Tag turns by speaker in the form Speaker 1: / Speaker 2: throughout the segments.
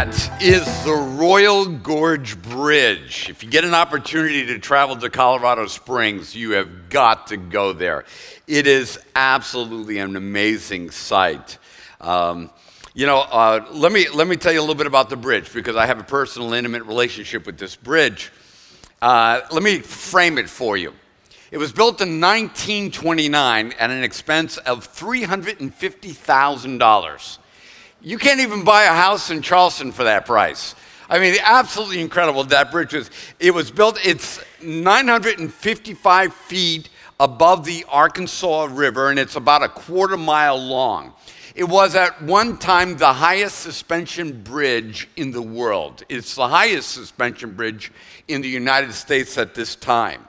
Speaker 1: That is the Royal Gorge Bridge. If you get an opportunity to travel to Colorado Springs, you have got to go there. It is absolutely an amazing sight. Um, you know, uh, let, me, let me tell you a little bit about the bridge because I have a personal, intimate relationship with this bridge. Uh, let me frame it for you. It was built in 1929 at an expense of $350,000. You can't even buy a house in Charleston for that price. I mean, absolutely incredible. That bridge was, it was built, it's 955 feet above the Arkansas River, and it's about a quarter mile long. It was at one time the highest suspension bridge in the world. It's the highest suspension bridge in the United States at this time.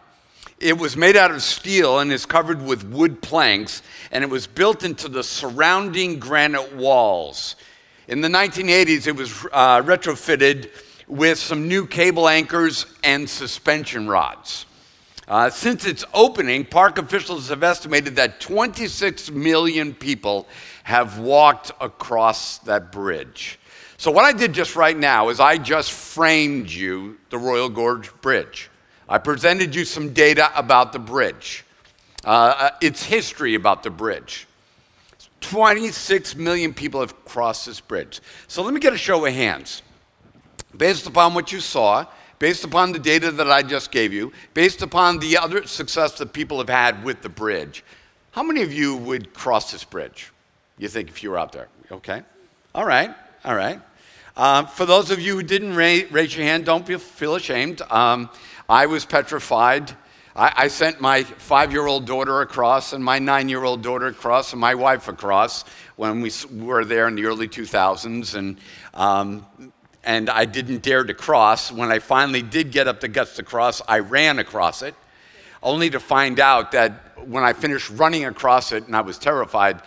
Speaker 1: It was made out of steel and is covered with wood planks, and it was built into the surrounding granite walls. In the 1980s, it was uh, retrofitted with some new cable anchors and suspension rods. Uh, since its opening, park officials have estimated that 26 million people have walked across that bridge. So, what I did just right now is I just framed you the Royal Gorge Bridge. I presented you some data about the bridge, uh, uh its history about the bridge. 26 million people have crossed this bridge. So let me get a show of hands. Based upon what you saw, based upon the data that I just gave you, based upon the other success that people have had with the bridge, how many of you would cross this bridge? You think if you were out there? Okay. All right. All right. Um, for those of you who didn't ra- raise your hand, don't feel, feel ashamed. Um, I was petrified. I, I sent my five year old daughter across and my nine year old daughter across and my wife across when we were there in the early 2000s. And, um, and I didn't dare to cross. When I finally did get up the guts to cross, I ran across it, only to find out that when I finished running across it and I was terrified,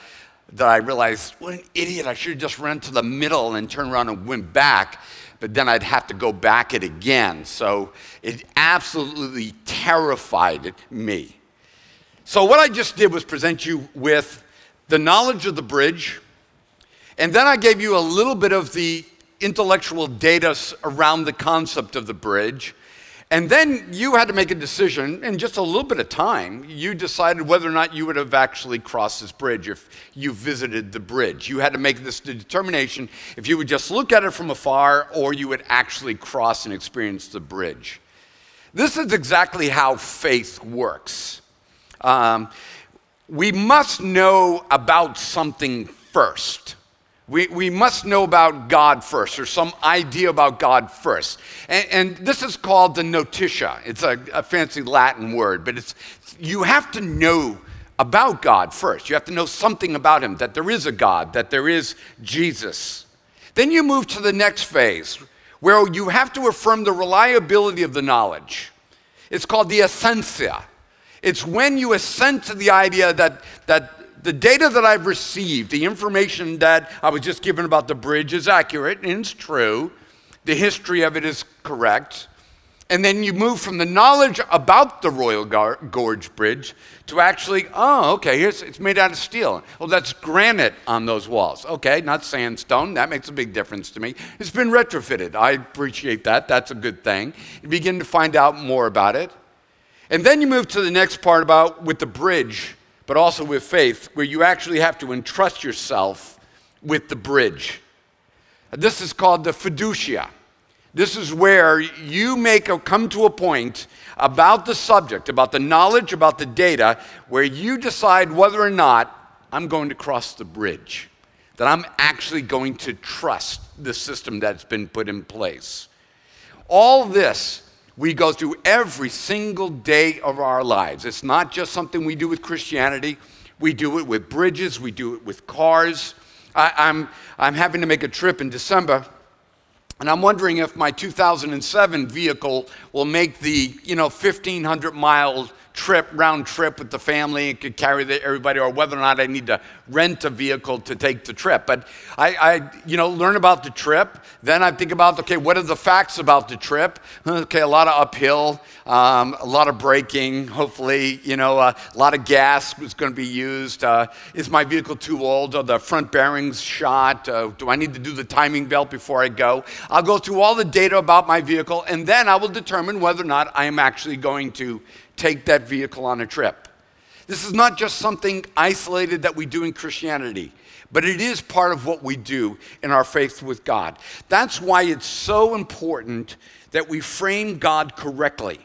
Speaker 1: that I realized, what an idiot, I should have just run to the middle and turned around and went back but then I'd have to go back it again. So it absolutely terrified me. So what I just did was present you with the knowledge of the bridge, and then I gave you a little bit of the intellectual data around the concept of the bridge. And then you had to make a decision in just a little bit of time. You decided whether or not you would have actually crossed this bridge if you visited the bridge. You had to make this determination if you would just look at it from afar or you would actually cross and experience the bridge. This is exactly how faith works. Um, we must know about something first. We, we must know about God first, or some idea about God first. And, and this is called the notitia. It's a, a, fancy Latin word, but it's, you have to know about God first. You have to know something about Him, that there is a God, that there is Jesus. Then you move to the next phase, where you have to affirm the reliability of the knowledge. It's called the assensus. It's when you assent to the idea that, that the data that I've received, the information that I was just given about the bridge is accurate and it's true. The history of it is correct. And then you move from the knowledge about the Royal Gorge Bridge to actually, oh, okay, it's made out of steel. Well, that's granite on those walls. Okay, not sandstone. That makes a big difference to me. It's been retrofitted. I appreciate that. That's a good thing. You begin to find out more about it. And then you move to the next part about with the bridge but also with faith, where you actually have to entrust yourself with the bridge. This is called the fiducia. This is where you make a, come to a point about the subject, about the knowledge, about the data, where you decide whether or not I'm going to cross the bridge, that I'm actually going to trust the system that's been put in place. All this we go through every single day of our lives. It's not just something we do with Christianity, we do it with bridges, we do it with cars. I, am I'm, I'm having to make a trip in December. And I'm wondering if my 2007 vehicle will make the, you know, 1,500 mile trip, round trip with the family and could carry the, everybody, or whether or not I need to rent a vehicle to take the trip. But I, I, you know, learn about the trip. Then I think about, okay, what are the facts about the trip? Okay, a lot of uphill, um, a lot of braking, hopefully, you know, uh, a lot of gas was going to be used. Uh, is my vehicle too old? Are the front bearings shot? Uh, do I need to do the timing belt before I go? I'll go through all the data about my vehicle, and then I will determine whether or not I am actually going to take that vehicle on a trip. This is not just something isolated that we do in Christianity, but it is part of what we do in our faith with God. That's why it's so important that we frame God correctly.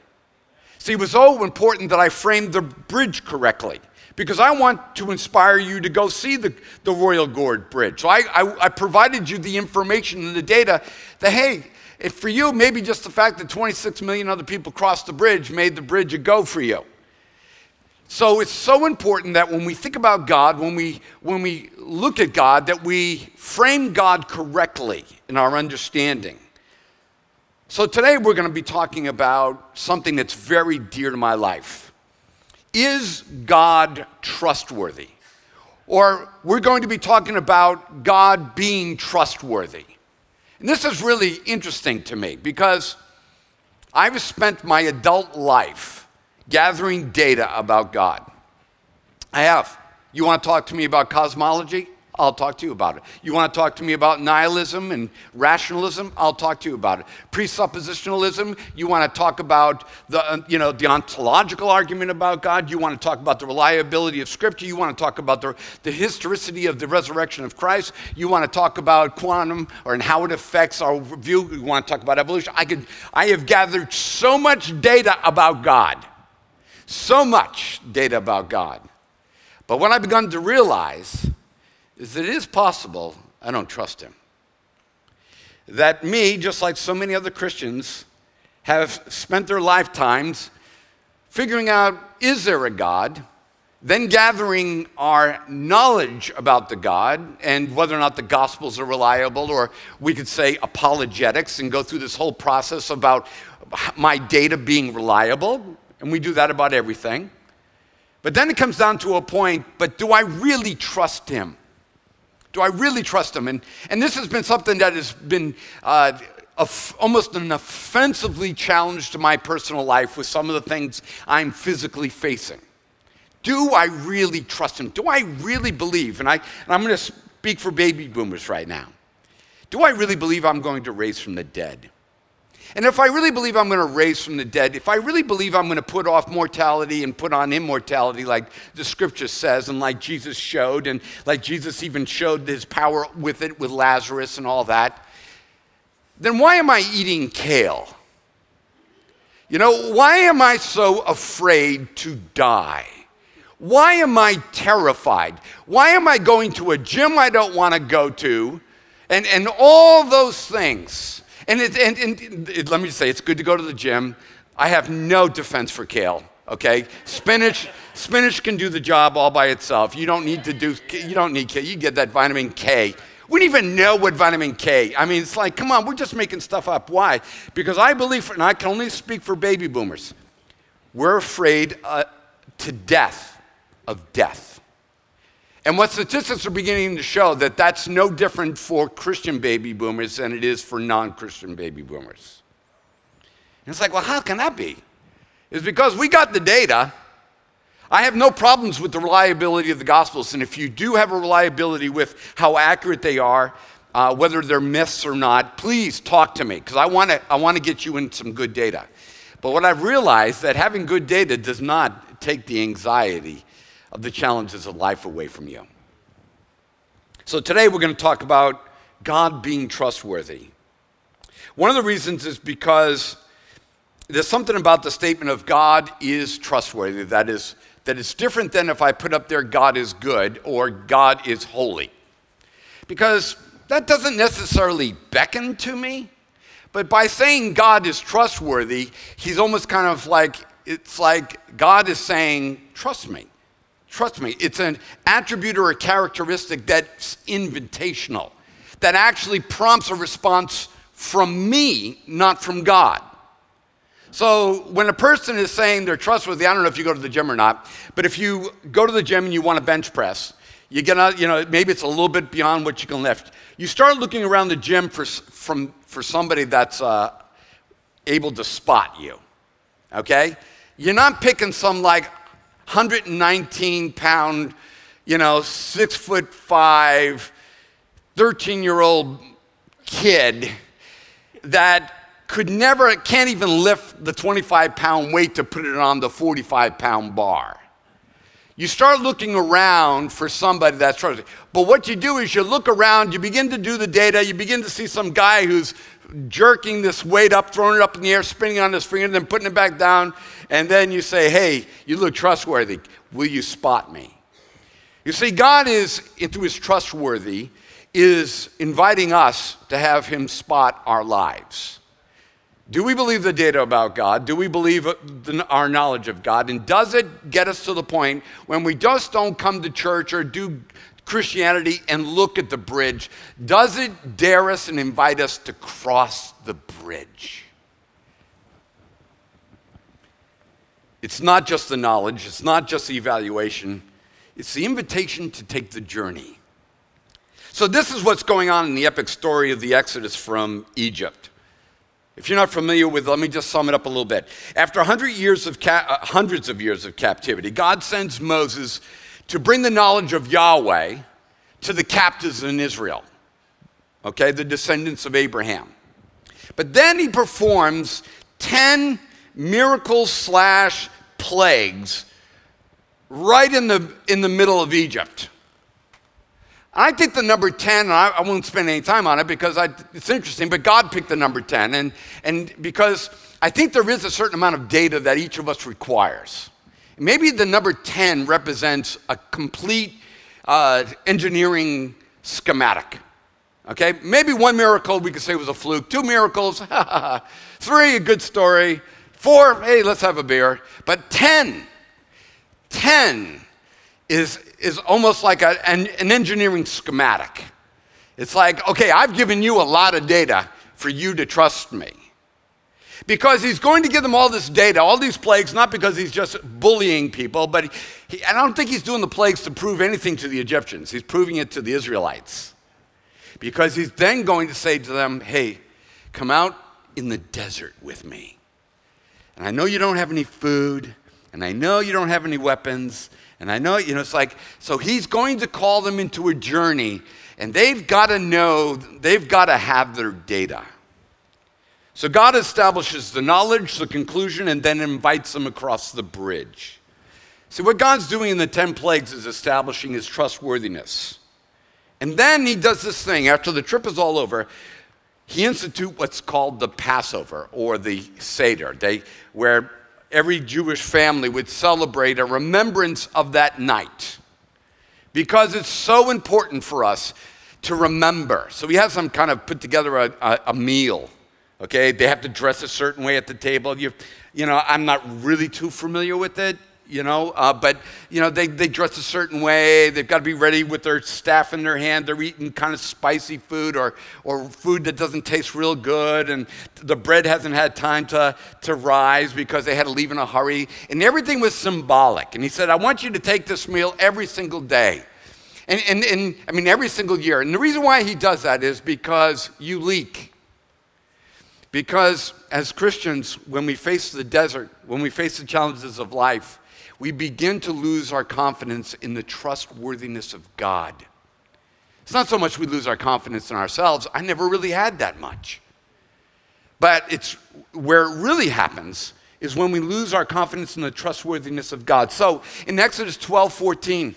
Speaker 1: See, it was so important that I framed the bridge correctly because I want to inspire you to go see the, the Royal Gorge Bridge. So I, I, I provided you the information and the data that, hey, if for you, maybe just the fact that 26 million other people crossed the bridge made the bridge a go for you. So it's so important that when we think about God, when we, when we look at God, that we frame God correctly in our understanding. So today we're going to be talking about something that's very dear to my life. Is God trustworthy? Or we're going to be talking about God being trustworthy. And this is really interesting to me because I've spent my adult life gathering data about God. I have. You want to talk to me about cosmology? I'll talk to you about it. You want to talk to me about nihilism and rationalism? I'll talk to you about it. Presuppositionalism, you want to talk about the, uh, you know, the ontological argument about God? You want to talk about the reliability of Scripture? You want to talk about the, the historicity of the resurrection of Christ? You want to talk about quantum or and how it affects our view? You want to talk about evolution? I, could, I have gathered so much data about God. So much data about God. But what I've begun to realize is that it is possible I don't trust him. That me, just like so many other Christians, have spent their lifetimes figuring out is there a God, then gathering our knowledge about the God and whether or not the Gospels are reliable, or we could say apologetics and go through this whole process about my data being reliable. And we do that about everything. But then it comes down to a point but do I really trust Him? Do I really trust him? And, and this has been something that has been uh, almost an offensively challenge to my personal life with some of the things I'm physically facing. Do I really trust him? Do I really believe? And, I, and I'm going to speak for baby boomers right now. Do I really believe I'm going to raise from the dead? And if I really believe I'm going to raise from the dead, if I really believe I'm going to put off mortality and put on immortality, like the scripture says, and like Jesus showed, and like Jesus even showed his power with it with Lazarus and all that, then why am I eating kale? You know, why am I so afraid to die? Why am I terrified? Why am I going to a gym I don't want to go to? And, and all those things. And, it, and, and it, let me just say, it's good to go to the gym. I have no defense for kale, okay? Spinach, spinach can do the job all by itself. You don't need to do, you don't need kale. You get that vitamin K. We don't even know what vitamin K. I mean, it's like, come on, we're just making stuff up. Why? Because I believe, and I can only speak for baby boomers, we're afraid uh, to death of death. And what statistics are beginning to show that that's no different for Christian baby boomers than it is for non-Christian baby boomers. And it's like, well, how can that be? It's because we got the data. I have no problems with the reliability of the Gospels, and if you do have a reliability with how accurate they are, uh, whether they're myths or not, please talk to me because I want to I want to get you in some good data. But what I've realized that having good data does not take the anxiety of the challenges of life away from you. So today we're going to talk about God being trustworthy. One of the reasons is because there's something about the statement of God is trustworthy that is that is different than if I put up there God is good or God is holy. Because that doesn't necessarily beckon to me, but by saying God is trustworthy, he's almost kind of like it's like God is saying trust me. Trust me, it's an attribute or a characteristic that's invitational, that actually prompts a response from me, not from God. So when a person is saying they're trustworthy, I don't know if you go to the gym or not, but if you go to the gym and you want to bench press, you get out, you know, maybe it's a little bit beyond what you can lift. You start looking around the gym for, from, for somebody that's uh, able to spot you, okay? You're not picking some like 119 pound, you know, six foot five, 13 year old kid that could never, can't even lift the 25 pound weight to put it on the 45 pound bar. You start looking around for somebody that's trustworthy. But what you do is you look around, you begin to do the data, you begin to see some guy who's jerking this weight up, throwing it up in the air, spinning on his finger, then putting it back down, and then you say, Hey, you look trustworthy. Will you spot me? You see, God is, into his trustworthy, is inviting us to have him spot our lives. Do we believe the data about God? Do we believe uh, our knowledge of God? And does it get us to the point when we just don't come to church or do Christianity and look at the bridge? Does it dare us and invite us to cross the bridge? It's not just the knowledge, it's not just the evaluation, it's the invitation to take the journey. So, this is what's going on in the epic story of the Exodus from Egypt. If you're not familiar with, let me just sum it up a little bit. After 100 years of ca- uh, hundreds of years of captivity, God sends Moses to bring the knowledge of Yahweh to the captives in Israel, okay, the descendants of Abraham. But then he performs 10 miracles slash plagues right in the, in the middle of Egypt. I think the number 10, and I, I won't spend any time on it because I, it's interesting, but God picked the number 10. And, and because I think there is a certain amount of data that each of us requires. Maybe the number 10 represents a complete uh, engineering schematic. Okay? Maybe one miracle we could say was a fluke, two miracles, three, a good story, four, hey, let's have a beer. But 10, 10 is, is almost like a, an, an engineering schematic. It's like, okay, I've given you a lot of data for you to trust me. Because he's going to give them all this data, all these plagues, not because he's just bullying people, but he, I don't think he's doing the plagues to prove anything to the Egyptians. He's proving it to the Israelites. Because he's then going to say to them, hey, come out in the desert with me. And I know you don't have any food, and I know you don't have any weapons, and I know, you know, it's like, so he's going to call them into a journey, and they've got to know, they've got to have their data. So God establishes the knowledge, the conclusion, and then invites them across the bridge. See, what God's doing in the 10 plagues is establishing his trustworthiness. And then he does this thing after the trip is all over. He institute what's called the Passover or the Seder, they, where every Jewish family would celebrate a remembrance of that night because it's so important for us to remember. So we have some kind of put together a, a, a meal. Okay, they have to dress a certain way at the table. You, you know, I'm not really too familiar with it you know, uh, but, you know, they, they dress a certain way. They've got to be ready with their staff in their hand. They're eating kind of spicy food or, or food that doesn't taste real good. And the bread hasn't had time to, to rise because they had to leave in a hurry. And everything was symbolic. And he said, I want you to take this meal every single day. And, and, and I mean, every single year. And the reason why he does that is because you leak. Because as Christians, when we face the desert, when we face the challenges of life, we begin to lose our confidence in the trustworthiness of God. It's not so much we lose our confidence in ourselves, I never really had that much. But it's where it really happens is when we lose our confidence in the trustworthiness of God. So in Exodus 12 14,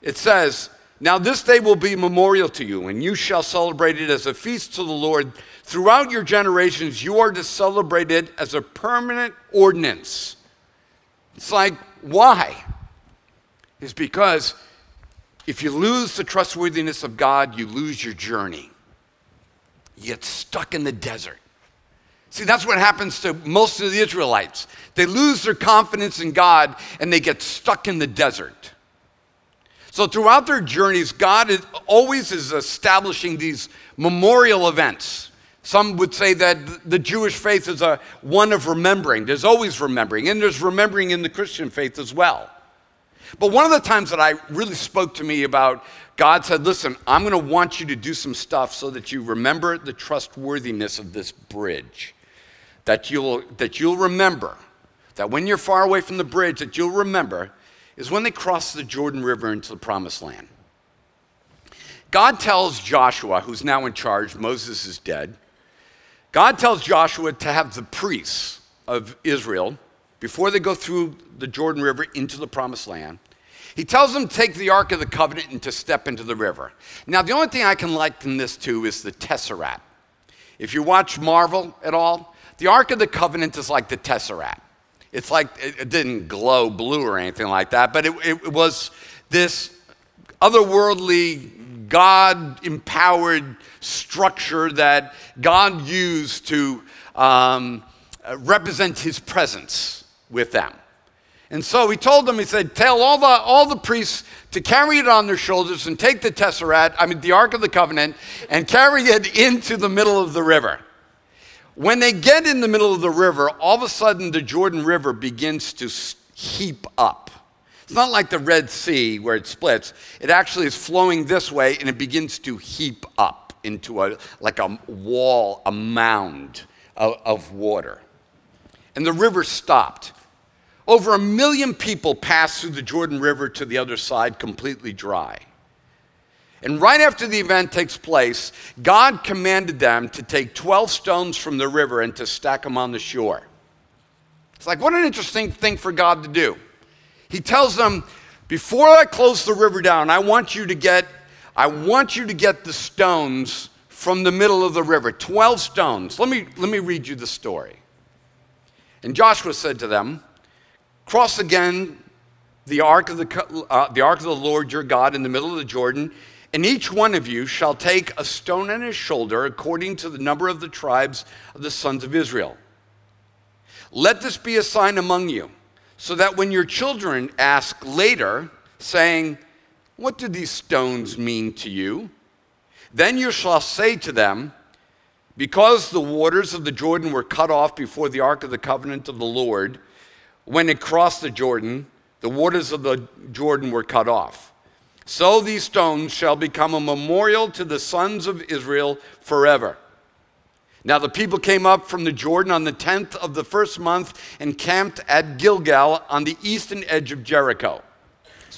Speaker 1: it says, Now this day will be memorial to you, and you shall celebrate it as a feast to the Lord. Throughout your generations, you are to celebrate it as a permanent ordinance it's like, why? Is because if you lose the trustworthiness of God, you lose your journey. You get stuck in the desert. See, that's what happens to most of the Israelites. They lose their confidence in God and they get stuck in the desert. So, throughout their journeys, God is, always is establishing these memorial events Some would say that the Jewish faith is a one of remembering. There's always remembering, and there's remembering in the Christian faith as well. But one of the times that I really spoke to me about God said, Listen, I'm going to want you to do some stuff so that you remember the trustworthiness of this bridge. That you'll, that you'll remember that when you're far away from the bridge, that you'll remember is when they cross the Jordan River into the promised land. God tells Joshua, who's now in charge, Moses is dead. God tells Joshua to have the priests of Israel, before they go through the Jordan River into the promised land, he tells them to take the Ark of the Covenant and to step into the river. Now, the only thing I can liken this to is the Tesseract. If you watch Marvel at all, the Ark of the Covenant is like the Tesseract. It's like it didn't glow blue or anything like that, but it, it was this otherworldly God empowered structure that God used to um, represent his presence with them. And so he told them, he said, Tell all the, all the priests to carry it on their shoulders and take the Tesseract, I mean, the Ark of the Covenant, and carry it into the middle of the river. When they get in the middle of the river, all of a sudden the Jordan River begins to heap up. It's not like the Red Sea where it splits. It actually is flowing this way and it begins to heap up into a, like a wall, a mound of, of water. And the river stopped. Over a million people passed through the Jordan River to the other side completely dry. And right after the event takes place, God commanded them to take 12 stones from the river and to stack them on the shore. It's like, what an interesting thing for God to do. He tells them, before I close the river down, I want you to get, I want you to get the stones from the middle of the river, 12 stones. Let me, let me read you the story. And Joshua said to them, Cross again the ark, of the, uh, the ark of the Lord your God in the middle of the Jordan, and each one of you shall take a stone on his shoulder according to the number of the tribes of the sons of Israel. Let this be a sign among you so that when your children ask later, saying, What do these stones mean to you? Then you shall say to them, Because the waters of the Jordan were cut off before the ark of the covenant of the Lord, when it crossed the Jordan, the waters of the Jordan were cut off. So these stones shall become a memorial to the sons of Israel forever. Now the people came up from the Jordan on the 10th of the first month and camped at Gilgal on the eastern edge of Jericho.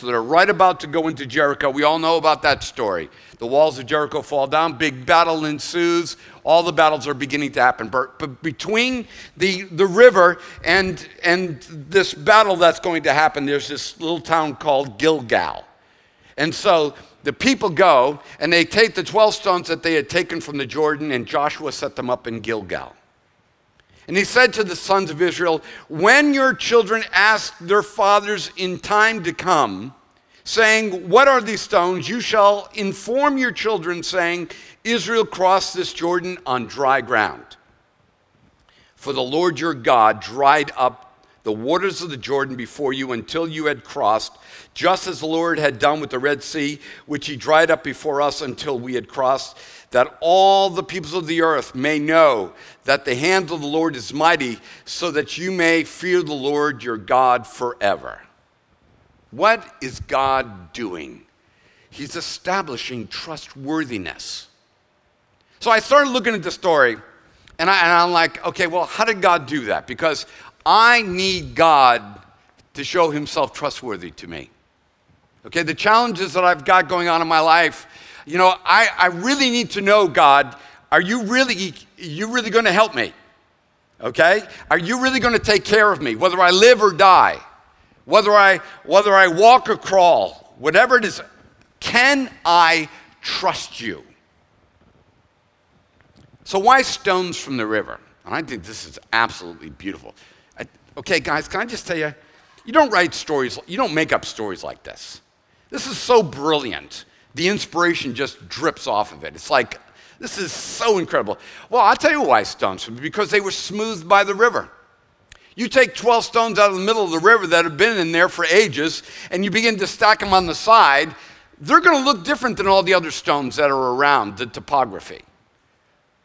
Speaker 1: So they're right about to go into Jericho. We all know about that story. The walls of Jericho fall down, big battle ensues. All the battles are beginning to happen. But between the, the river and, and this battle that's going to happen, there's this little town called Gilgal. And so the people go and they take the 12 stones that they had taken from the Jordan, and Joshua set them up in Gilgal. And he said to the sons of Israel, When your children ask their fathers in time to come, saying, What are these stones? You shall inform your children, saying, Israel crossed this Jordan on dry ground. For the Lord your God dried up the waters of the Jordan before you until you had crossed, just as the Lord had done with the Red Sea, which he dried up before us until we had crossed, that all the peoples of the earth may know that the hand of the Lord is mighty, so that you may fear the Lord your God forever. What is God doing? He's establishing trustworthiness. So I started looking at the story, and, I, I'm like, okay, well, how did God do that? Because I need God to show himself trustworthy to me. Okay, the challenges that I've got going on in my life, you know, I, I really need to know, God, are you really, you really going to help me? Okay? Are you really going to take care of me, whether I live or die? Whether I, whether I walk or crawl, whatever it is, can I trust you? So, why stones from the river? And I think this is absolutely beautiful. Okay, guys, can I just tell you, you don't write stories, you don't make up stories like this. This is so brilliant. The inspiration just drips off of it. It's like, this is so incredible. Well, I'll tell you why stones, because they were smoothed by the river. You take 12 stones out of the middle of the river that have been in there for ages, and you begin to stack them on the side, they're going to look different than all the other stones that are around the topography.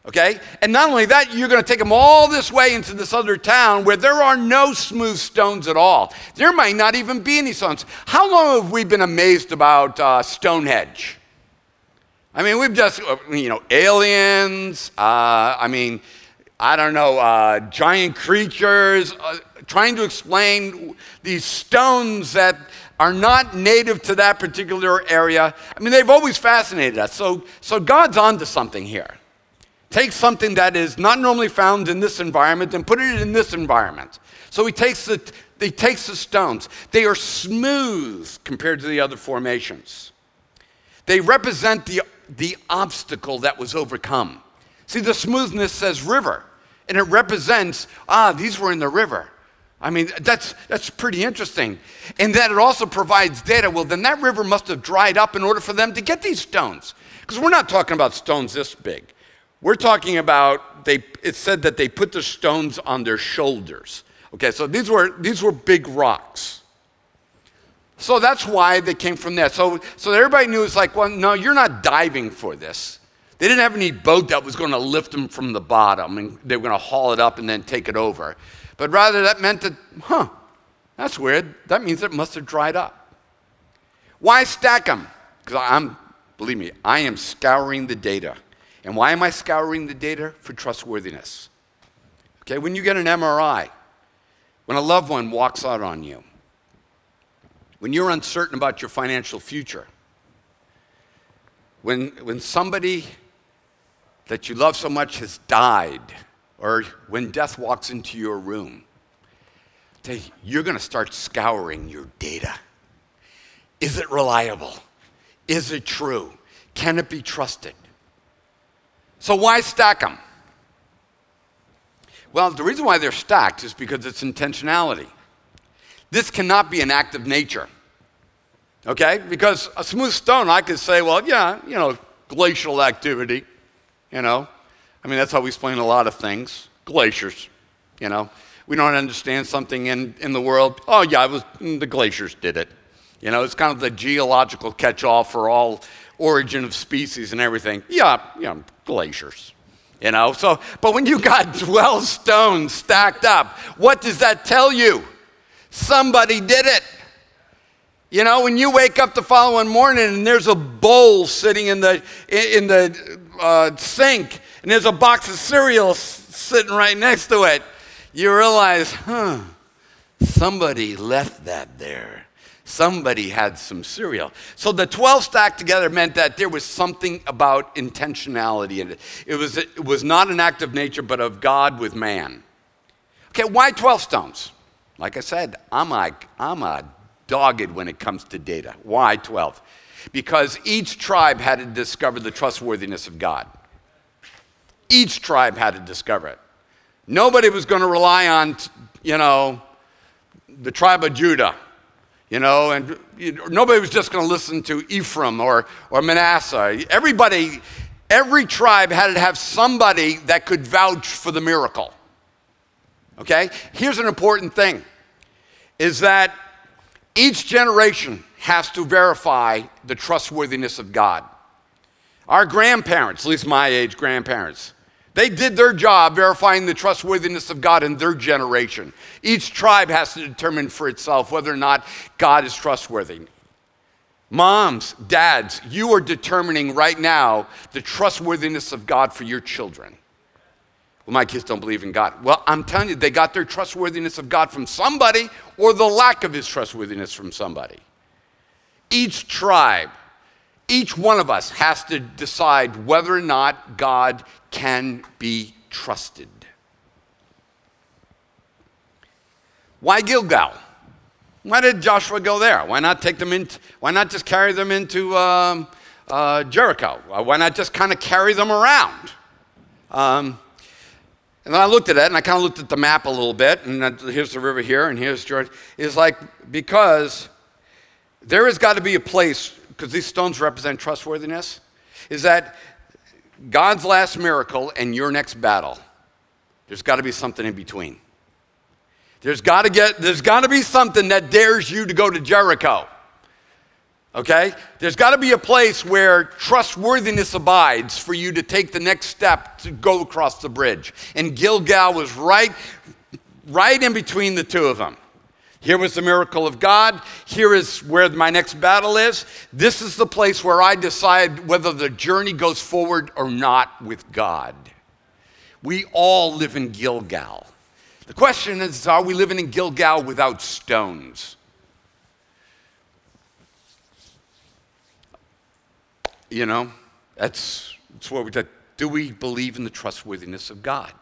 Speaker 1: Okay? And not only that, you're going to take them all this way into this other town where there are no smooth stones at all. There might not even be any stones. How long have we been amazed about uh, Stonehenge? I mean, we've just, uh, you know, aliens, uh, I mean, I don't know, uh, giant creatures, uh, trying to explain these stones that are not native to that particular area. I mean, they've always fascinated us. So, so God's onto something here. Take something that is not normally found in this environment and put it in this environment. So he takes the, he takes the stones. They are smooth compared to the other formations. They represent the, the obstacle that was overcome. See, the smoothness says river, and it represents, ah, these were in the river. I mean, that's, that's pretty interesting. And that it also provides data. Well, then that river must have dried up in order for them to get these stones. Because we're not talking about stones this big. We're talking about, they, it said that they put the stones on their shoulders. Okay, so these were, these were big rocks. So that's why they came from there. So, so everybody knew it's like, well, no, you're not diving for this. They didn't have any boat that was going to lift them from the bottom and they were going to haul it up and then take it over. But rather, that meant that, huh, that's weird. That means it must have dried up. Why stack them? Because I'm, believe me, I am scouring the data. And why am I scouring the data? For trustworthiness. Okay, when you get an MRI, when a loved one walks out on you, when you're uncertain about your financial future, when, when somebody that you love so much has died, or when death walks into your room, you're going to start scouring your data. Is it reliable? Is it true? Can it be trusted? So, why stack them? Well, the reason why they're stacked is because it's intentionality. This cannot be an act of nature. Okay? Because a smooth stone, I could say, well, yeah, you know, glacial activity, you know. I mean, that's how we explain a lot of things glaciers, you know. We don't understand something in, in the world. Oh, yeah, it was, the glaciers did it. You know, it's kind of the geological catch all for all origin of species and everything. Yeah, yeah, glaciers. You know, so, but when you got 12 stones stacked up, what does that tell you? Somebody did it. You know, when you wake up the following morning and there's a bowl sitting in the, in the uh, sink and there's a box of cereal sitting right next to it, you realize, huh, somebody left that there. Somebody had some cereal. So the 12 stacked together meant that there was something about intentionality in it. It was, it was not an act of nature, but of God with man. Okay, why 12 stones? Like I said, I'm a, I'm a dogged when it comes to data. Why 12? Because each tribe had to discover the trustworthiness of God. Each tribe had to discover it. Nobody was going to rely on, you know, the tribe of Judah, you know, and nobody was just going to listen to Ephraim or, or Manasseh. Everybody, every tribe had to have somebody that could vouch for the miracle. Okay? Here's an important thing is that each generation has to verify the trustworthiness of God. Our grandparents, at least my age grandparents, they did their job verifying the trustworthiness of God in their generation. Each tribe has to determine for itself whether or not God is trustworthy. Moms, dads, you are determining right now the trustworthiness of God for your children. Well, my kids don't believe in God. Well, I'm telling you, they got their trustworthiness of God from somebody or the lack of his trustworthiness from somebody. Each tribe, each one of us has to decide whether or not God can be trusted. Why Gilgal? Why did Joshua go there? Why not take them in? Why not just carry them into um, uh, Jericho? Why not just kind of carry them around? Um, and then I looked at it and I kind of looked at the map a little bit, and here's the river here, and here's George. It's like, because there has got to be a place, because these stones represent trustworthiness, is that God's last miracle and your next battle, there's got to be something in between. There's got to get there's got to be something that dares you to go to Jericho. Okay? There's got to be a place where trustworthiness abides for you to take the next step to go across the bridge. And Gilgal was right, right in between the two of them. Here was the miracle of God. Here is where my next battle is. This is the place where I decide whether the journey goes forward or not with God. We all live in Gilgal. The question is are we living in Gilgal without stones? You know, that's, that's where we do we believe in the trustworthiness of God?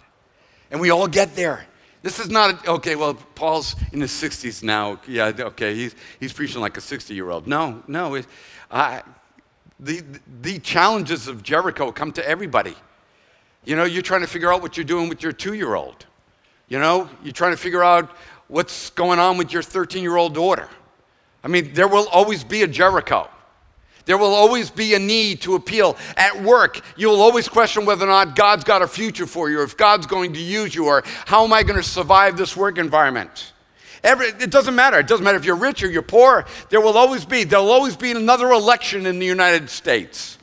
Speaker 1: And we all get there. This is not, a, okay, well, Paul's in his 60s now. Yeah, okay, he's, he's preaching like a 60 year old. No, no. It, the, the challenges of Jericho come to everybody. You know, you're trying to figure out what you're doing with your two year old. You know, you're trying to figure out what's going on with your 13 year old daughter. I mean, there will always be a Jericho. There will always be a need to appeal. At work, you will always question whether or not God's got a future for you, or if God's going to use you, or how am I going to survive this work environment? Every, it doesn't matter. It doesn't matter if you're rich or you're poor. There will always be. There will always be another election in the United States,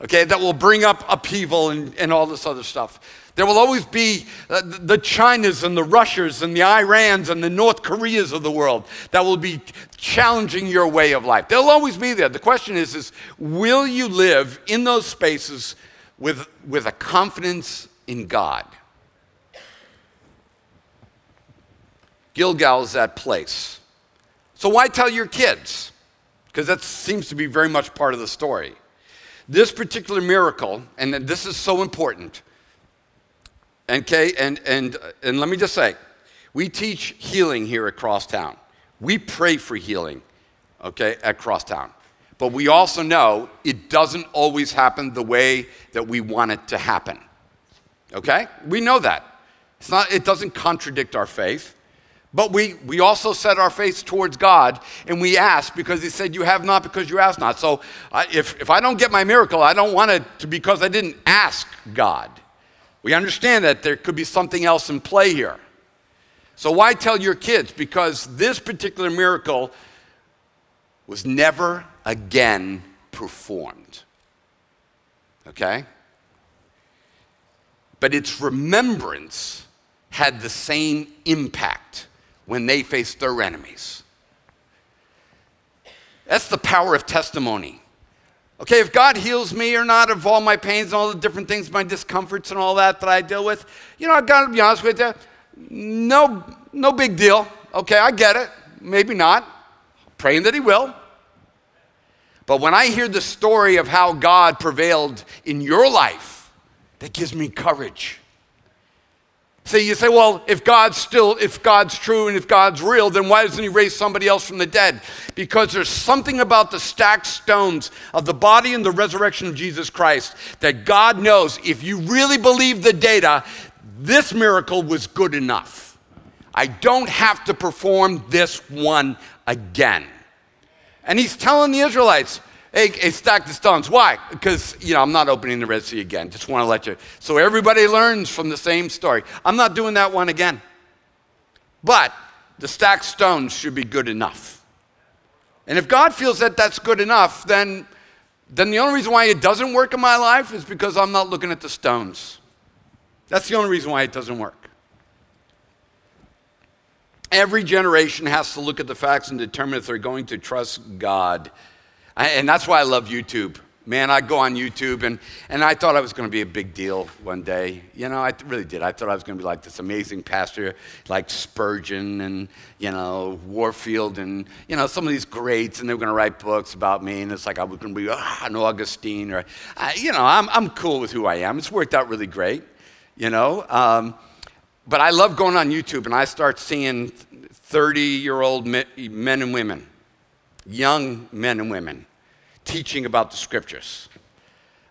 Speaker 1: okay, that will bring up upheaval and, and all this other stuff. There will always be uh, the Chinas and the Russias and the Irans and the North Koreas of the world that will be challenging your way of life. They'll always be there. The question is, is will you live in those spaces with, with a confidence in God? Gilgal is that place. So why tell your kids? Because that seems to be very much part of the story. This particular miracle, and this is so important, Okay, and, and, and let me just say, we teach healing here at Crosstowne. We pray for healing, okay, at Crosstowne. But we also know it doesn't always happen the way that we want it to happen. Okay? We know that. It's not, it doesn't contradict our faith. But we, we also set our face towards God and we ask because He said, You have not because you ask not. So I, if, if I don't get my miracle, I don't want it to because I didn't ask God. We understand that there could be something else in play here. So, why tell your kids? Because this particular miracle was never again performed. Okay? But its remembrance had the same impact when they faced their enemies. That's the power of testimony. Okay, if God heals me or not of all my pains and all the different things, my discomforts and all that that I deal with, you know, I've gotta be honest with you, no, no big deal. Okay, I get it. Maybe not. Praying that He will. But when I hear the story of how God prevailed in your life, that gives me courage. See, you say, well, if God's still, if God's true and if God's real, then why doesn't He raise somebody else from the dead? Because there's something about the stacked stones of the body and the resurrection of Jesus Christ that God knows if you really believe the data, this miracle was good enough. I don't have to perform this one again. And He's telling the Israelites, Hey, hey, stack the stones. Why? Because, you know, I'm not opening the Red Sea again. Just want to let you. So everybody learns from the same story. I'm not doing that one again. But the stacked stones should be good enough. And if God feels that that's good enough, then, then the only reason why it doesn't work in my life is because I'm not looking at the stones. That's the only reason why it doesn't work. Every generation has to look at the facts and determine if they're going to trust God I, and that's why I love YouTube. Man, I go on YouTube and, and I thought I was going to be a big deal one day. You know, I really did. I thought I was going to be like this amazing pastor like Spurgeon and, you know, Warfield and, you know, some of these greats, and they were going to write books about me. And it's like I was going to be ah, an Augustine or, uh, you know, I'm, I'm cool with who I am. It's worked out really great, you know. Um, but I love going on YouTube and I start seeing 30 year old men and women young men and women teaching about the scriptures.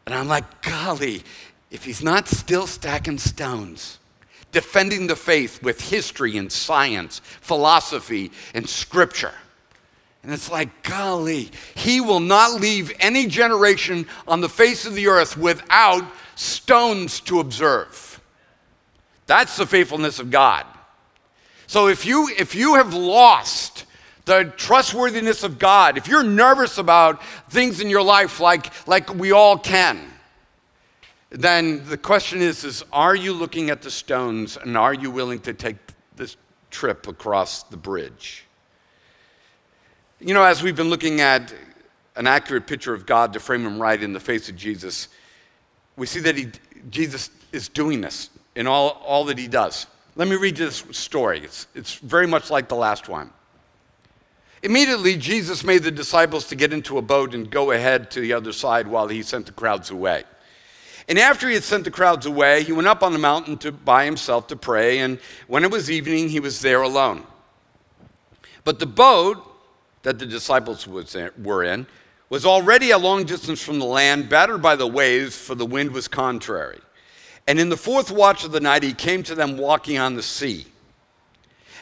Speaker 1: And I'm like, golly, if he's not still stacking stones, defending the faith with history and science, philosophy and scripture. And it's like, golly, he will not leave any generation on the face of the earth without stones to observe. That's the faithfulness of God. So if you if you have lost the trustworthiness of God, if you're nervous about things in your life like, like we all can, then the question is, is are you looking at the stones and are you willing to take this trip across the bridge? You know, as we've been looking at an accurate picture of God to frame him right in the face of Jesus, we see that he, Jesus is doing this in all, all that he does. Let me read you this story. It's, it's very much like the last one. Immediately, Jesus made the disciples to get into a boat and go ahead to the other side while he sent the crowds away. And after he had sent the crowds away, he went up on the mountain to, by himself to pray, and when it was evening, he was there alone. But the boat that the disciples was, were in was already a long distance from the land, battered by the waves, for the wind was contrary. And in the fourth watch of the night, he came to them walking on the sea.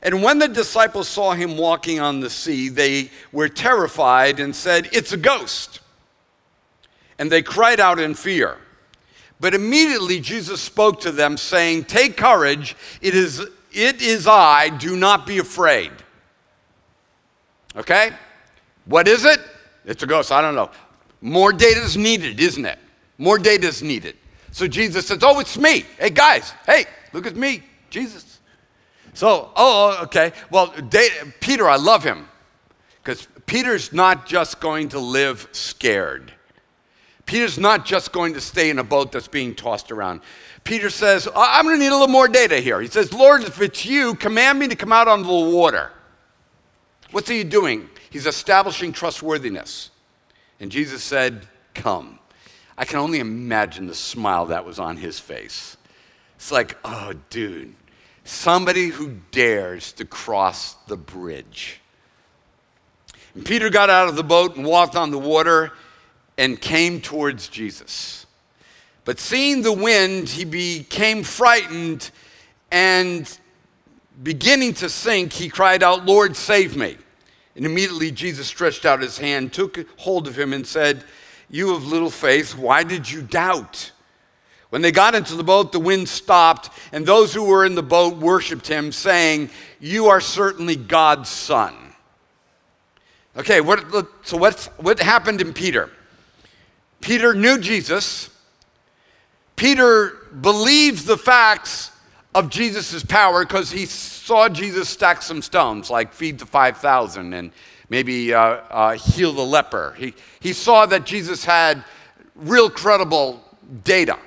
Speaker 1: And when the disciples saw him walking on the sea, they were terrified and said, It's a ghost. And they cried out in fear. But immediately Jesus spoke to them, saying, Take courage, it is, it is I, do not be afraid. Okay? What is it? It's a ghost, I don't know. More data is needed, isn't it? More data is needed. So Jesus says, Oh, it's me. Hey, guys, hey, look at me, Jesus. So, oh, oh, okay. Well, Peter, I love him because Peter's not just going to live scared. Peter's not just going to stay in a boat that's being tossed around. Peter says, I'm going to need a little more data here. He says, Lord, if it's you, command me to come out on the water. What's he doing? He's establishing trustworthiness. And Jesus said, Come. I can only imagine the smile that was on his face. It's like, oh, dude, somebody who dares to cross the bridge. And Peter got out of the boat and walked on the water and came towards Jesus. But seeing the wind, he became frightened and beginning to sink, he cried out, Lord, save me. And immediately Jesus stretched out his hand, took hold of him, and said, You of little faith, why did you doubt? When they got into the boat, the wind stopped, and those who were in the boat worshiped him, saying, You are certainly God's son. Okay, what, so what's, what happened in Peter? Peter knew Jesus. Peter believed the facts of Jesus' power because he saw Jesus stack some stones, like feed the 5,000 and maybe uh, uh, heal the leper. He, he saw that Jesus had real credible data.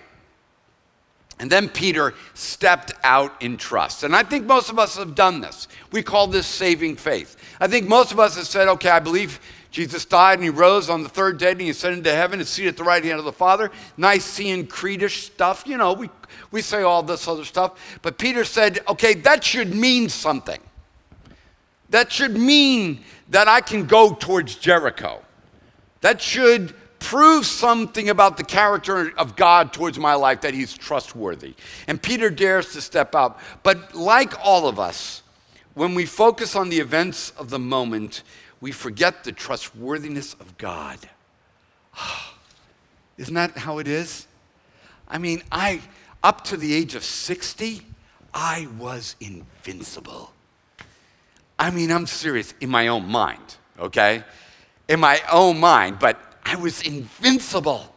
Speaker 1: And then Peter stepped out in trust. And I think most of us have done this. We call this saving faith. I think most of us have said, okay, I believe Jesus died and he rose on the third day and he ascended to heaven and seated at the right hand of the Father. Nicene creedish stuff. You know, we, we say all this other stuff. But Peter said, okay, that should mean something. That should mean that I can go towards Jericho. That should prove something about the character of God towards my life that he's trustworthy. And Peter dares to step out. But like all of us, when we focus on the events of the moment, we forget the trustworthiness of God. Isn't that how it is? I mean, I up to the age of 60, I was invincible. I mean, I'm serious in my own mind, okay? In my own mind, but I was invincible.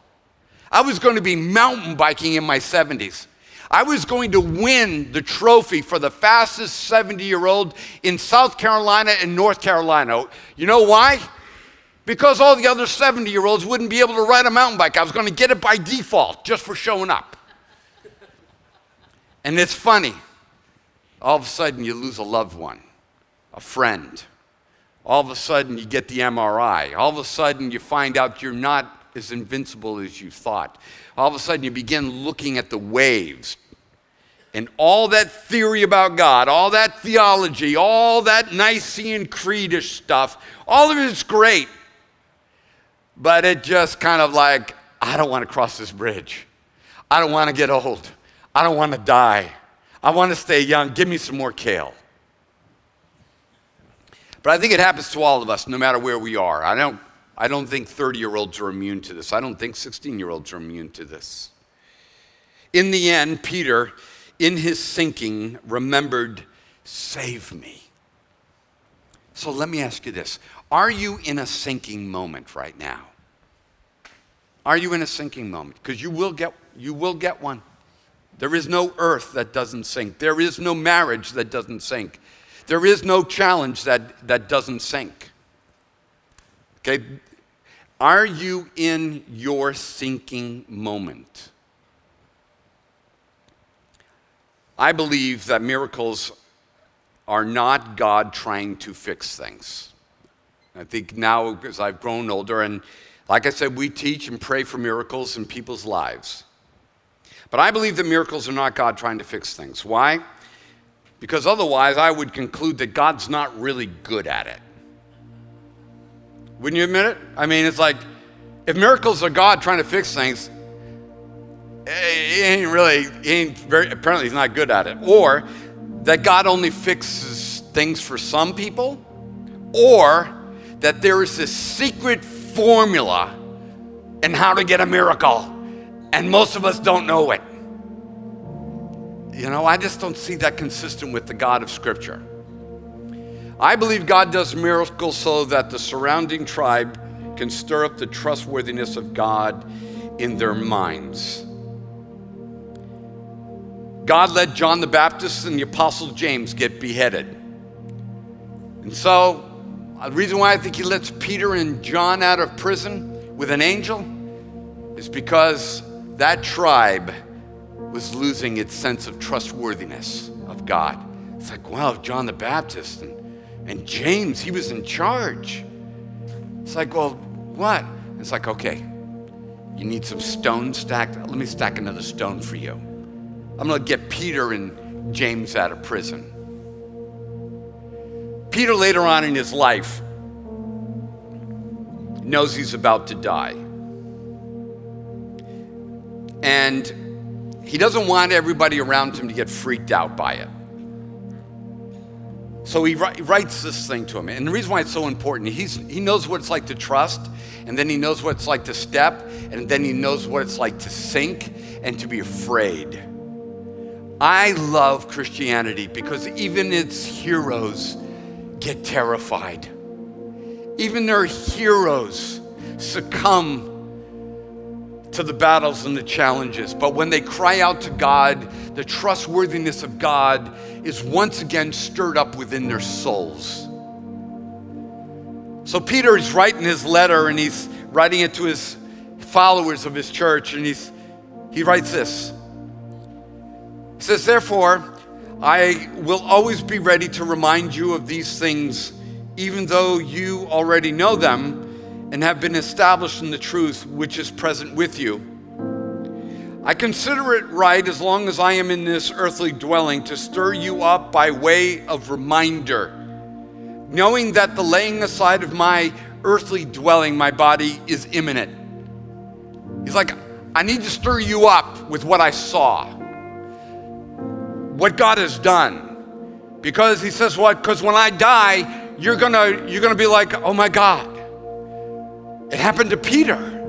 Speaker 1: I was going to be mountain biking in my 70s. I was going to win the trophy for the fastest 70 year old in South Carolina and North Carolina. You know why? Because all the other 70 year olds wouldn't be able to ride a mountain bike. I was going to get it by default just for showing up. And it's funny. All of a sudden, you lose a loved one, a friend. All of a sudden, you get the MRI. All of a sudden, you find out you're not as invincible as you thought. All of a sudden, you begin looking at the waves. And all that theory about God, all that theology, all that Nicene Creedish stuff, all of it is great. But it just kind of like, I don't want to cross this bridge. I don't want to get old. I don't want to die. I want to stay young. Give me some more kale. But I think it happens to all of us, no matter where we are. I don't I don't think 30 year olds are immune to this. I don't think 16 year olds are immune to this. In the end, Peter, in his sinking, remembered, Save me. So let me ask you this Are you in a sinking moment right now? Are you in a sinking moment? Because you will get you will get one. There is no earth that doesn't sink. There is no marriage that doesn't sink. There is no challenge that, that doesn't sink. Okay? Are you in your sinking moment? I believe that miracles are not God trying to fix things. I think now, as I've grown older, and like I said, we teach and pray for miracles in people's lives. But I believe that miracles are not God trying to fix things. Why? Because otherwise, I would conclude that God's not really good at it. Wouldn't you admit it? I mean, it's like if miracles are God trying to fix things, eh, he ain't really, he ain't very, apparently he's not good at it. Or that God only fixes things for some people, or that there is this secret formula in how to get a miracle, and most of us don't know it. You know, I just don't see that consistent with the God of Scripture. I believe God does miracles so that the surrounding tribe can stir up the trustworthiness of God in their minds. God let John the Baptist and the Apostle James get beheaded. And so, the reason why I think he lets Peter and John out of prison with an angel is because that tribe was losing its sense of trustworthiness of God. It's like, wow, John the Baptist and, and James, he was in charge. It's like, well, what? It's like, okay, you need some stone stacked. Let me stack another stone for you. I'm going to get Peter and James out of prison. Peter, later on in his life, knows he's about to die. And he doesn't want everybody around him to get freaked out by it. So he writes this thing to him. And the reason why it's so important, he's, he knows what it's like to trust, and then he knows what it's like to step, and then he knows what it's like to sink and to be afraid. I love Christianity because even its heroes get terrified. Even their heroes succumb to the battles and the challenges. But when they cry out to God, the trustworthiness of God is once again stirred up within their souls. So Peter is writing his letter and he's writing it to his followers of his church, and he's, he writes this. He says, Therefore, I will always be ready to remind you of these things, even though you already know them and have been established in the truth which is present with you. I consider it right, as long as I am in this earthly dwelling, to stir you up by way of reminder, knowing that the laying aside of my earthly dwelling, my body, is imminent. He's like, I need to stir you up with what I saw, what God has done. Because he says, What? Because when I die, you're gonna, you're gonna be like, Oh my God, it happened to Peter.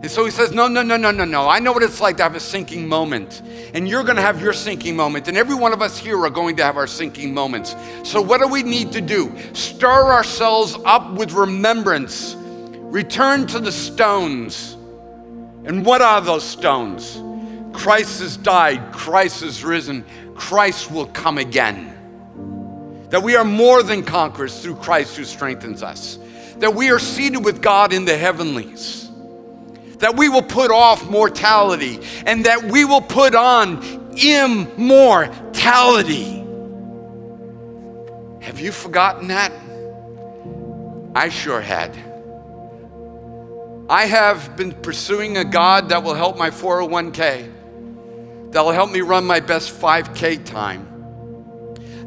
Speaker 1: And so he says, No, no, no, no, no, no. I know what it's like to have a sinking moment. And you're going to have your sinking moment. And every one of us here are going to have our sinking moments. So, what do we need to do? Stir ourselves up with remembrance. Return to the stones. And what are those stones? Christ has died, Christ has risen, Christ will come again. That we are more than conquerors through Christ who strengthens us that we are seated with God in the heavenlies, that we will put off mortality, and that we will put on immortality. Have you forgotten that? I sure had. I have been pursuing a God that will help my 401k, that will help me run my best 5k time,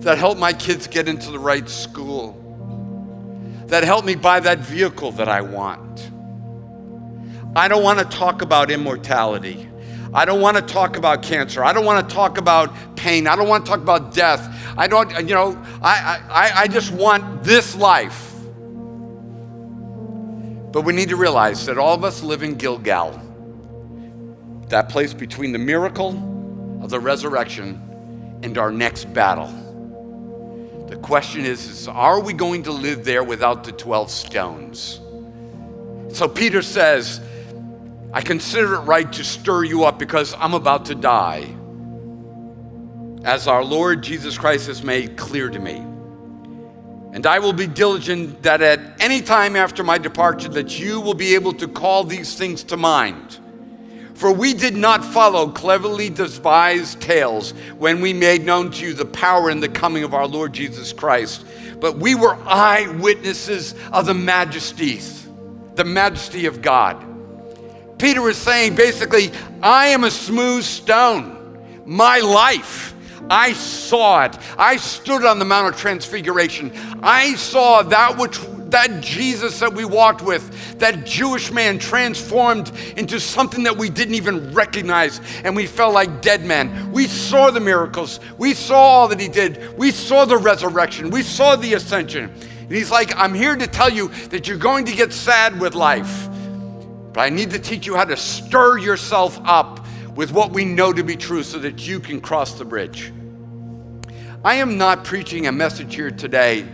Speaker 1: that help my kids get into the right school that help me buy that vehicle that I want. I don't want to talk about immortality. I don't want to talk about cancer. I don't want to talk about pain. I don't want to talk about death. I don't, you know, I, I, I just want this life. But we need to realize that all of us live in Gilgal, that place between the miracle of the resurrection and our next battle. The question is, is are we going to live there without the 12 stones? So Peter says, I consider it right to stir you up because I'm about to die, as our Lord Jesus Christ has made clear to me. And I will be diligent that at any time after my departure that you will be able to call these things to mind. For we did not follow cleverly devised tales when we made known to you the power and the coming of our Lord Jesus Christ, but we were eyewitnesses of the majesties, the majesty of God. Peter is saying basically, I am a smooth stone. My life I saw it. I stood on the Mount of Transfiguration. I saw that which that Jesus that we walked with, that Jewish man transformed into something that we didn't even recognize and we felt like dead men. We saw the miracles. We saw all that he did. We saw the resurrection. We saw the ascension. And he's like, I'm here to tell you that you're going to get sad with life. But I need to teach you how to stir yourself up with what we know to be true so that you can cross the bridge. I am not preaching a message here today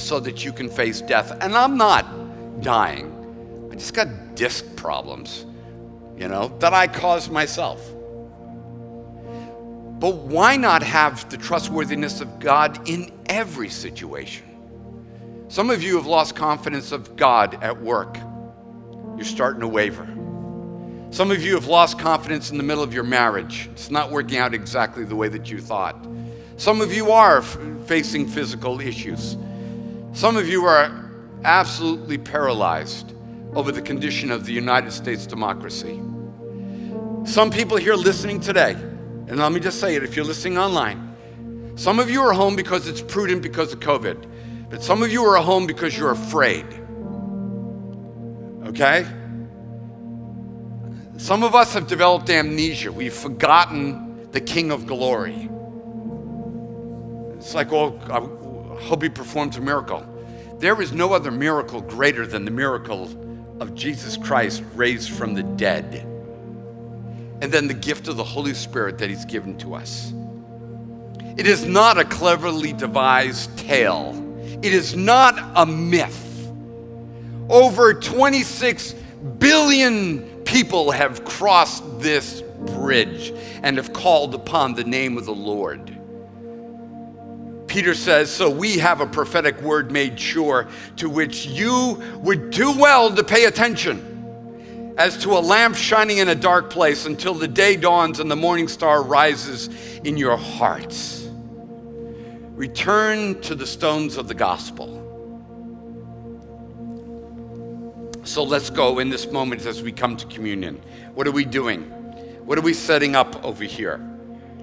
Speaker 1: so that you can face death. And I'm not dying. I just got disc problems, you know, that I caused myself. But why not have the trustworthiness of God in every situation? Some of you have lost confidence of God at work. You're starting to waver. Some of you have lost confidence in the middle of your marriage. It's not working out exactly the way that you thought. Some of you are f- facing physical issues. Some of you are absolutely paralyzed over the condition of the United States democracy. Some people here listening today, and let me just say it if you're listening online, some of you are home because it's prudent because of COVID, but some of you are home because you're afraid. Okay? Some of us have developed amnesia. We've forgotten the King of Glory. It's like, well, I hope he performs a miracle. There is no other miracle greater than the miracle of Jesus Christ raised from the dead. And then the gift of the Holy Spirit that he's given to us. It is not a cleverly devised tale, it is not a myth. Over 26 billion people have crossed this bridge and have called upon the name of the Lord. Peter says, So we have a prophetic word made sure to which you would do well to pay attention, as to a lamp shining in a dark place until the day dawns and the morning star rises in your hearts. Return to the stones of the gospel. So let's go in this moment as we come to communion. What are we doing? What are we setting up over here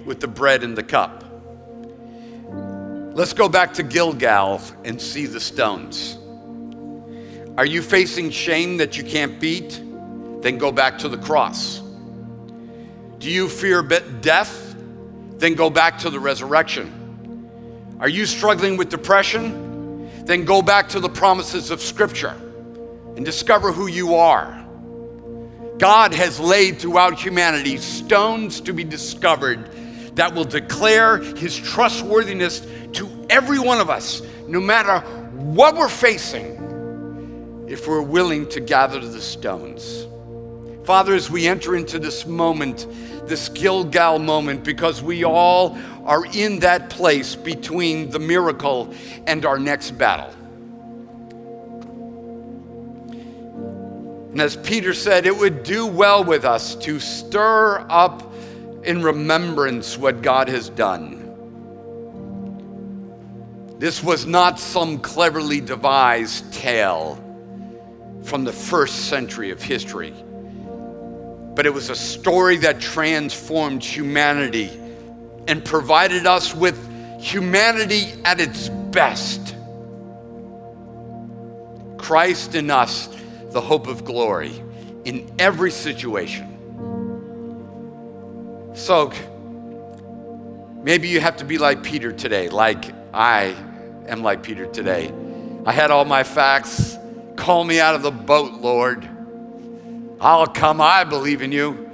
Speaker 1: with the bread and the cup? Let's go back to Gilgal and see the stones. Are you facing shame that you can't beat? Then go back to the cross. Do you fear death? Then go back to the resurrection. Are you struggling with depression? Then go back to the promises of Scripture and discover who you are. God has laid throughout humanity stones to be discovered that will declare his trustworthiness to every one of us, no matter what we're facing, if we're willing to gather the stones. Father, as we enter into this moment, this Gilgal moment, because we all are in that place between the miracle and our next battle. And as Peter said, it would do well with us to stir up in remembrance what God has done. This was not some cleverly devised tale from the first century of history, but it was a story that transformed humanity and provided us with humanity at its best. Christ in us, the hope of glory in every situation. So, maybe you have to be like Peter today, like I am like Peter today. I had all my facts. Call me out of the boat, Lord. I'll come. I believe in you.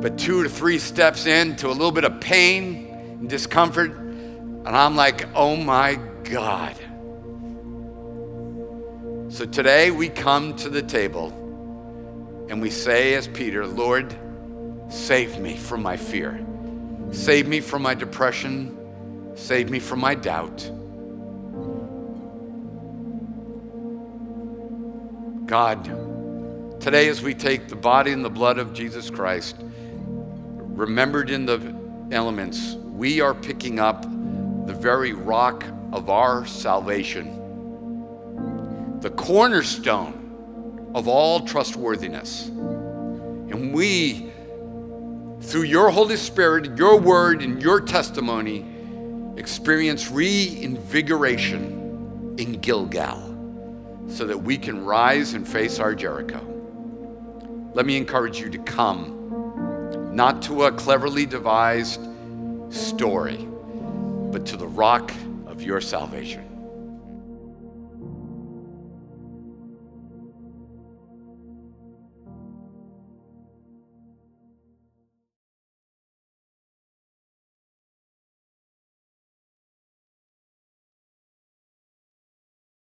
Speaker 1: But two to three steps in to a little bit of pain and discomfort, And I'm like, oh my God. So today we come to the table and we say, as Peter, Lord, save me from my fear. Save me from my depression. Save me from my doubt. God, today as we take the body and the blood of Jesus Christ, remembered in the elements, we are picking up the very rock of our salvation, the cornerstone of all trustworthiness. And we, through your Holy Spirit, your word, and your testimony, experience reinvigoration in Gilgal so that we can rise and face our Jericho. Let me encourage you to come, not to a cleverly devised story, but to the rock of your salvation.